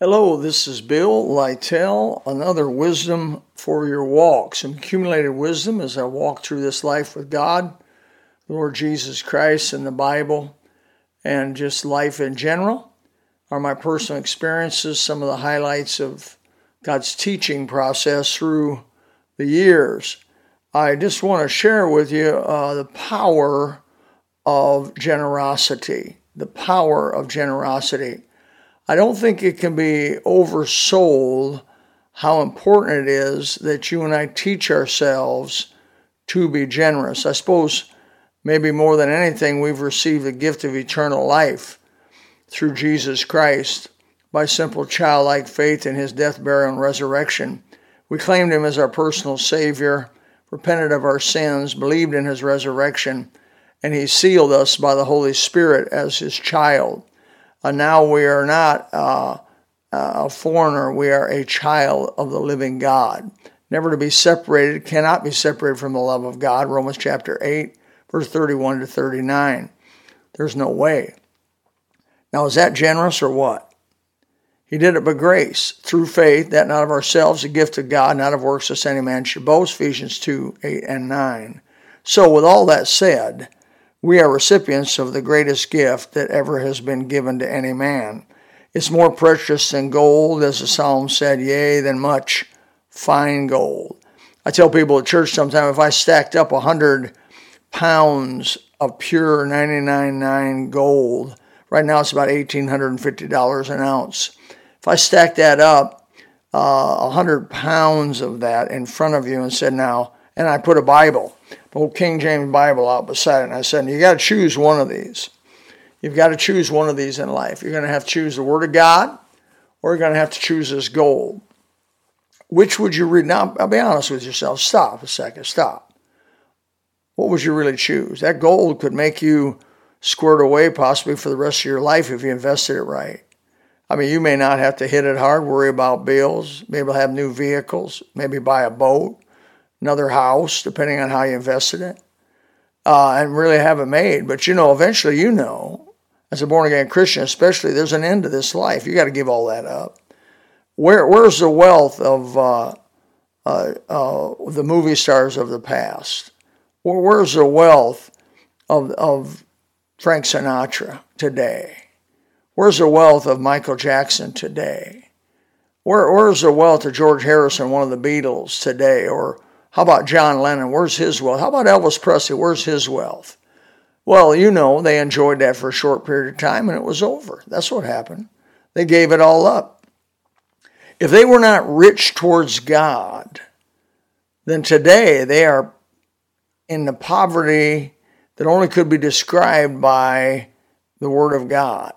Hello, this is Bill Lytell, another wisdom for your walk. Some accumulated wisdom as I walk through this life with God, Lord Jesus Christ, and the Bible, and just life in general are my personal experiences, some of the highlights of God's teaching process through the years. I just want to share with you uh, the power of generosity. The power of generosity. I don't think it can be oversold how important it is that you and I teach ourselves to be generous. I suppose maybe more than anything, we've received the gift of eternal life through Jesus Christ by simple childlike faith in his death, burial, and resurrection. We claimed him as our personal Savior, repented of our sins, believed in his resurrection, and he sealed us by the Holy Spirit as his child. And now we are not uh, a foreigner, we are a child of the living God. Never to be separated, cannot be separated from the love of God. Romans chapter 8, verse 31 to 39. There's no way. Now, is that generous or what? He did it by grace, through faith, that not of ourselves, a gift of God, not of works, lest any man should boast. Ephesians 2 8 and 9. So, with all that said, we are recipients of the greatest gift that ever has been given to any man. It's more precious than gold, as the psalm said, yea, than much fine gold. I tell people at church sometimes if I stacked up a hundred pounds of pure 99.9 gold, right now it's about $1,850 an ounce. If I stacked that up, uh, a uh, hundred pounds of that in front of you and said, now, and I put a Bible old King James Bible out beside it, and I said, You got to choose one of these. You've got to choose one of these in life. You're going to have to choose the Word of God, or you're going to have to choose this gold. Which would you read? Now, I'll be honest with yourself. Stop a second. Stop. What would you really choose? That gold could make you squirt away possibly for the rest of your life if you invested it right. I mean, you may not have to hit it hard, worry about bills, maybe have new vehicles, maybe buy a boat, another house, depending on how you invested it, uh, and really have it made. But you know, eventually, you know, as a born again Christian, especially, there's an end to this life. You got to give all that up. Where where's the wealth of uh, uh, uh, the movie stars of the past? Where, where's the wealth of of Frank Sinatra today? Where's the wealth of Michael Jackson today? Where, where's the wealth of George Harrison, one of the Beatles today, or how about John Lennon? Where's his wealth? How about Elvis Presley? Where's his wealth? Well, you know, they enjoyed that for a short period of time and it was over. That's what happened. They gave it all up. If they were not rich towards God, then today they are in the poverty that only could be described by the Word of God.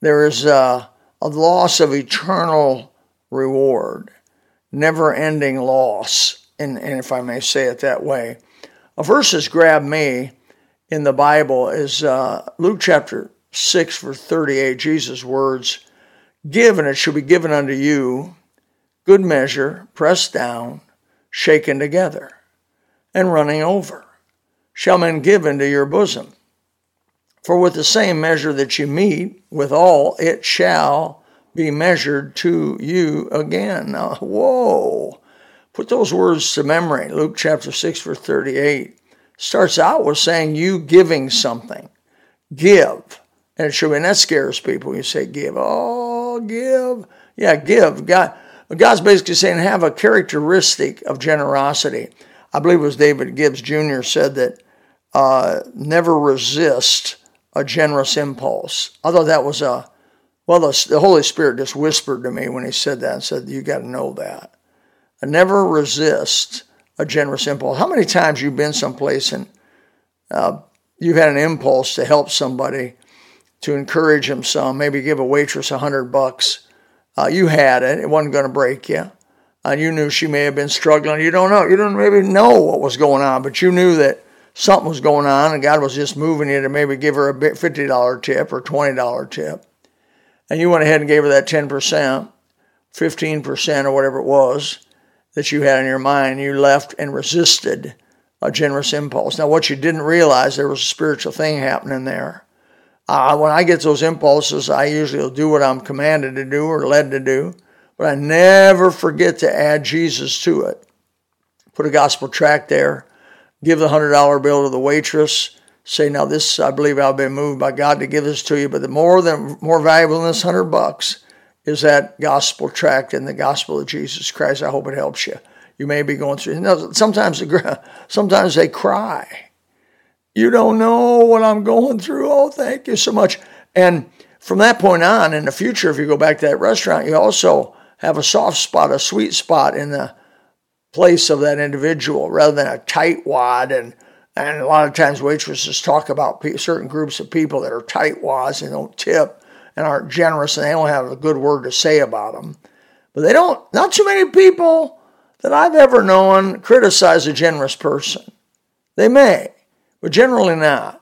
There is a, a loss of eternal reward, never ending loss and, and if I may say it that way. A verse that's grabbed me in the Bible is uh, Luke chapter 6, verse 38, Jesus' words Give, and it shall be given unto you, good measure, pressed down, shaken together, and running over, shall men give into your bosom. For with the same measure that you mete withal, it shall be measured to you again. Now, whoa. Put those words to memory. Luke chapter 6, verse 38 starts out with saying, You giving something. Give. And it should be, and that scares people. You say, Give. Oh, give. Yeah, give. God, God's basically saying, Have a characteristic of generosity. I believe it was David Gibbs Jr. said that uh, never resist a generous impulse. I thought that was a, well, the, the Holy Spirit just whispered to me when he said that and said, You got to know that never resist a generous impulse. How many times you've been someplace and uh, you've had an impulse to help somebody, to encourage them some, maybe give a waitress a hundred bucks. Uh, you had it; it wasn't going to break you, and you knew she may have been struggling. You don't know; you don't maybe know what was going on, but you knew that something was going on, and God was just moving you to maybe give her a fifty dollar tip or twenty dollar tip, and you went ahead and gave her that ten percent, fifteen percent, or whatever it was that you had in your mind, you left and resisted a generous impulse. Now, what you didn't realize, there was a spiritual thing happening there. Uh, when I get those impulses, I usually will do what I'm commanded to do or led to do, but I never forget to add Jesus to it. Put a gospel tract there, give the hundred dollar bill to the waitress, say, "Now this, I believe I've been moved by God to give this to you, but the more than more valuable than this hundred bucks is that gospel tract and the gospel of Jesus Christ. I hope it helps you. You may be going through. You sometimes, sometimes they cry you don't know what I'm going through. Oh, thank you so much. And from that point on, in the future, if you go back to that restaurant, you also have a soft spot, a sweet spot in the place of that individual rather than a tight wad. And, and a lot of times waitresses talk about certain groups of people that are tight wads and don't tip and aren't generous and they don't have a good word to say about them. But they don't, not too many people that I've ever known criticize a generous person. They may, but generally not.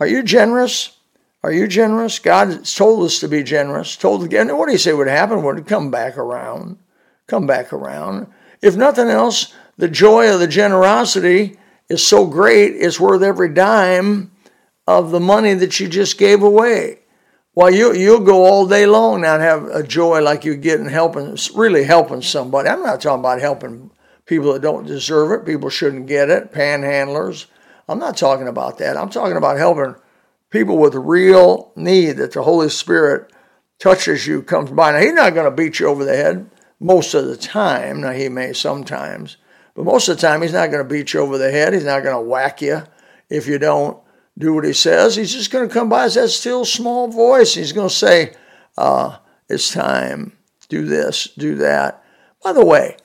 Are you generous? Are you generous? God told us to be generous. Told again, what do you say would happen? Would it come back around? Come back around. If nothing else, the joy of the generosity is so great, it's worth every dime of the money that you just gave away. Well, you you'll go all day long now and have a joy like you get in helping, really helping somebody. I'm not talking about helping people that don't deserve it. People shouldn't get it. Panhandlers, I'm not talking about that. I'm talking about helping people with real need that the Holy Spirit touches you, comes by. Now, He's not going to beat you over the head most of the time. Now, He may sometimes, but most of the time, He's not going to beat you over the head. He's not going to whack you if you don't do what He says. He's just going to come by as that still small voice. He's going to say, uh, It's time. Do this, do that. By the way,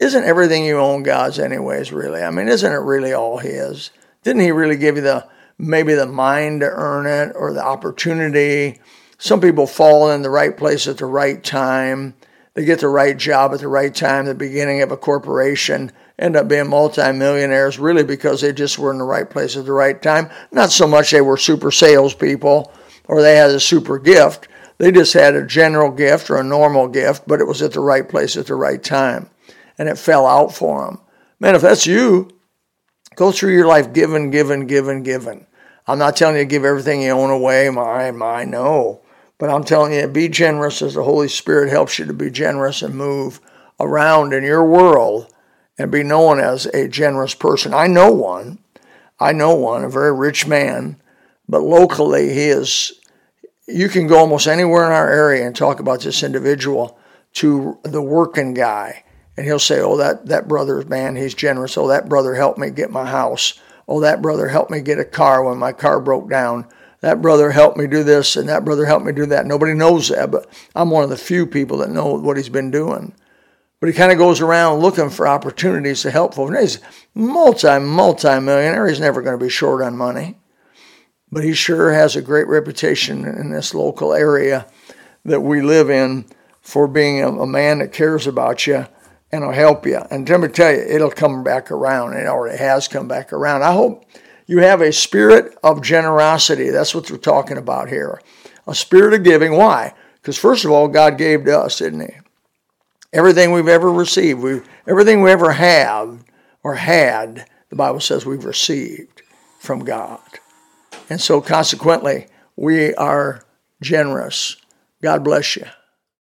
isn't everything you own God's, anyways, really? I mean, isn't it really all His? Didn't he really give you the maybe the mind to earn it or the opportunity? Some people fall in the right place at the right time. They get the right job at the right time, the beginning of a corporation, end up being multimillionaires really because they just were in the right place at the right time. Not so much they were super salespeople or they had a super gift. They just had a general gift or a normal gift, but it was at the right place at the right time. And it fell out for them. Man, if that's you, Go through your life giving, giving, giving, giving. I'm not telling you to give everything you own away, my, my, no. But I'm telling you, be generous as the Holy Spirit helps you to be generous and move around in your world and be known as a generous person. I know one. I know one, a very rich man, but locally he is. You can go almost anywhere in our area and talk about this individual to the working guy and he'll say, "Oh, that that brother, man, he's generous. Oh, that brother helped me get my house. Oh, that brother helped me get a car when my car broke down. That brother helped me do this, and that brother helped me do that." Nobody knows that, but I'm one of the few people that know what he's been doing. But he kind of goes around looking for opportunities to help folks. he's multi multi millionaire. He's never going to be short on money, but he sure has a great reputation in this local area that we live in for being a, a man that cares about you and it'll help you. And let me tell you, it'll come back around. It already has come back around. I hope you have a spirit of generosity. That's what we're talking about here. A spirit of giving. Why? Because first of all, God gave to us, didn't He? Everything we've ever received, we everything we ever have or had, the Bible says we've received from God. And so consequently, we are generous. God bless you.